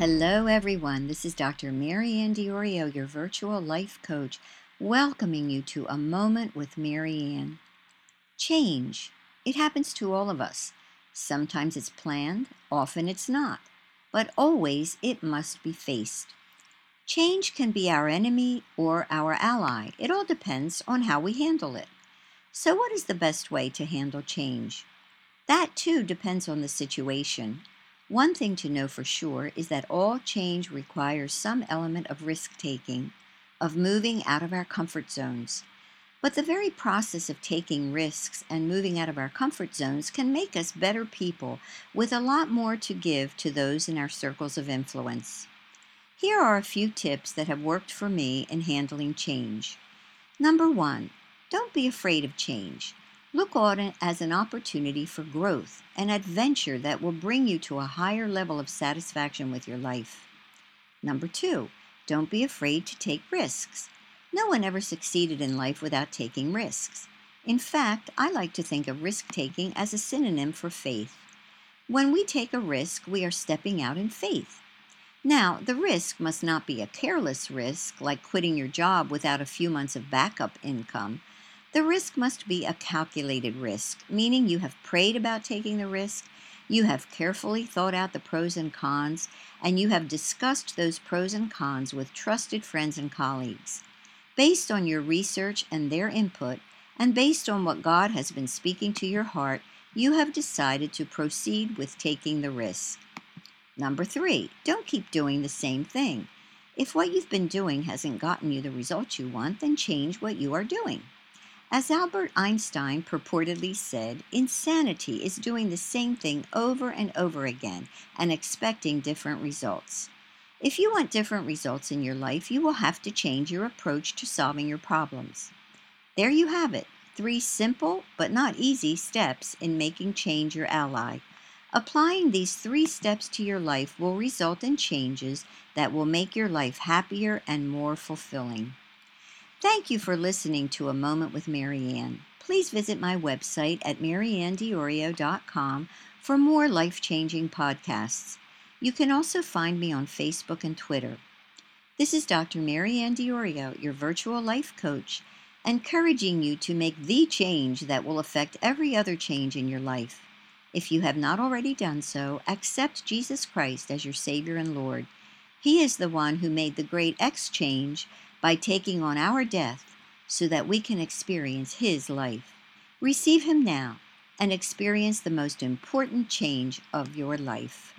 Hello, everyone. This is Dr. Mary Ann Diorio, your virtual life coach, welcoming you to A Moment with Mary Ann. Change. It happens to all of us. Sometimes it's planned, often it's not, but always it must be faced. Change can be our enemy or our ally. It all depends on how we handle it. So, what is the best way to handle change? That too depends on the situation one thing to know for sure is that all change requires some element of risk taking, of moving out of our comfort zones. But the very process of taking risks and moving out of our comfort zones can make us better people with a lot more to give to those in our circles of influence. Here are a few tips that have worked for me in handling change. Number one, don't be afraid of change. Look on it as an opportunity for growth, an adventure that will bring you to a higher level of satisfaction with your life. Number two, don't be afraid to take risks. No one ever succeeded in life without taking risks. In fact, I like to think of risk taking as a synonym for faith. When we take a risk, we are stepping out in faith. Now, the risk must not be a careless risk, like quitting your job without a few months of backup income the risk must be a calculated risk, meaning you have prayed about taking the risk, you have carefully thought out the pros and cons, and you have discussed those pros and cons with trusted friends and colleagues. Based on your research and their input, and based on what God has been speaking to your heart, you have decided to proceed with taking the risk. Number three, don't keep doing the same thing. If what you've been doing hasn't gotten you the results you want, then change what you are doing. As Albert Einstein purportedly said, insanity is doing the same thing over and over again and expecting different results. If you want different results in your life, you will have to change your approach to solving your problems. There you have it three simple but not easy steps in making change your ally. Applying these three steps to your life will result in changes that will make your life happier and more fulfilling. Thank you for listening to A Moment with Mary Ann. Please visit my website at maryanndiorio.com for more life changing podcasts. You can also find me on Facebook and Twitter. This is Dr. Mary Ann Diorio, your virtual life coach, encouraging you to make the change that will affect every other change in your life. If you have not already done so, accept Jesus Christ as your Savior and Lord. He is the one who made the great exchange by taking on our death so that we can experience His life. Receive Him now and experience the most important change of your life.